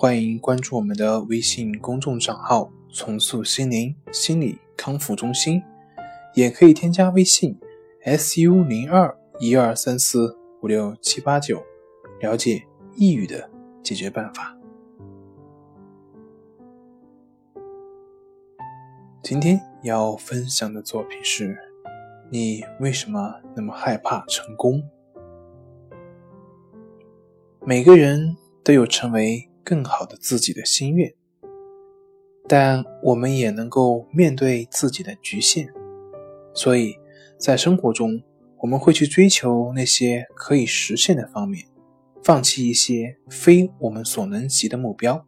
欢迎关注我们的微信公众账号“重塑心灵心理康复中心”，也可以添加微信 “su 零二一二三四五六七八九”，了解抑郁的解决办法。今天要分享的作品是：你为什么那么害怕成功？每个人都有成为。更好的自己的心愿，但我们也能够面对自己的局限，所以在生活中，我们会去追求那些可以实现的方面，放弃一些非我们所能及的目标。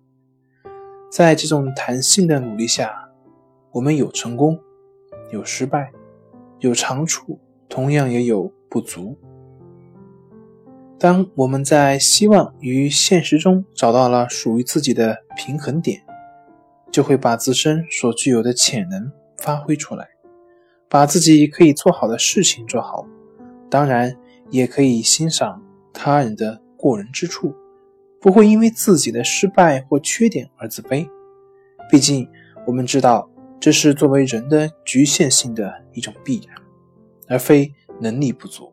在这种弹性的努力下，我们有成功，有失败，有长处，同样也有不足。当我们在希望与现实中找到了属于自己的平衡点，就会把自身所具有的潜能发挥出来，把自己可以做好的事情做好。当然，也可以欣赏他人的过人之处，不会因为自己的失败或缺点而自卑。毕竟，我们知道这是作为人的局限性的一种必然，而非能力不足。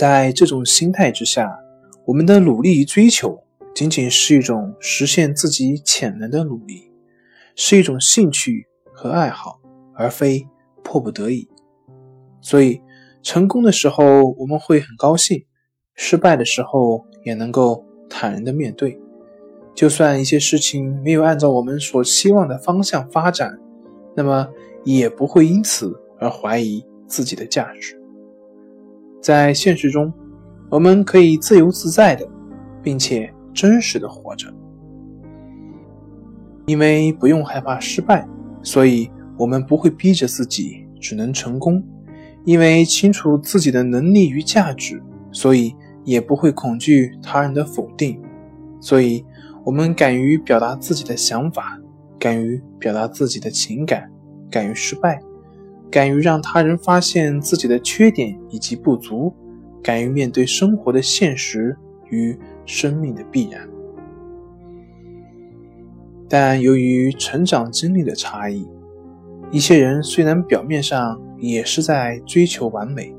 在这种心态之下，我们的努力与追求仅仅是一种实现自己潜能的努力，是一种兴趣和爱好，而非迫不得已。所以，成功的时候我们会很高兴，失败的时候也能够坦然的面对。就算一些事情没有按照我们所期望的方向发展，那么也不会因此而怀疑自己的价值。在现实中，我们可以自由自在的，并且真实的活着，因为不用害怕失败，所以我们不会逼着自己只能成功；因为清楚自己的能力与价值，所以也不会恐惧他人的否定；所以我们敢于表达自己的想法，敢于表达自己的情感，敢于失败。敢于让他人发现自己的缺点以及不足，敢于面对生活的现实与生命的必然。但由于成长经历的差异，一些人虽然表面上也是在追求完美，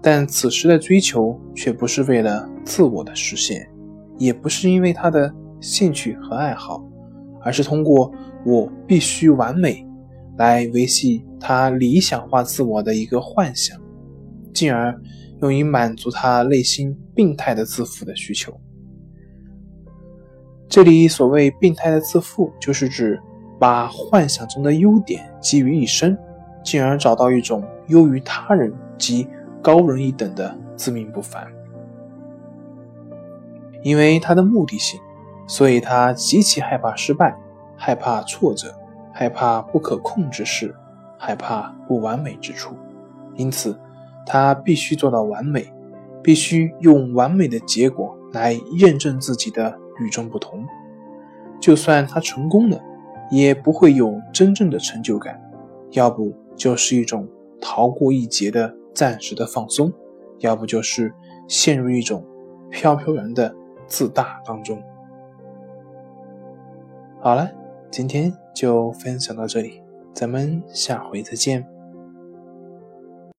但此时的追求却不是为了自我的实现，也不是因为他的兴趣和爱好，而是通过“我必须完美”。来维系他理想化自我的一个幻想，进而用于满足他内心病态的自负的需求。这里所谓病态的自负，就是指把幻想中的优点集于一身，进而找到一种优于他人及高人一等的自命不凡。因为他的目的性，所以他极其害怕失败，害怕挫折。害怕不可控之事，害怕不完美之处，因此他必须做到完美，必须用完美的结果来验证自己的与众不同。就算他成功了，也不会有真正的成就感，要不就是一种逃过一劫的暂时的放松，要不就是陷入一种飘飘然的自大当中。好了。今天就分享到这里，咱们下回再见。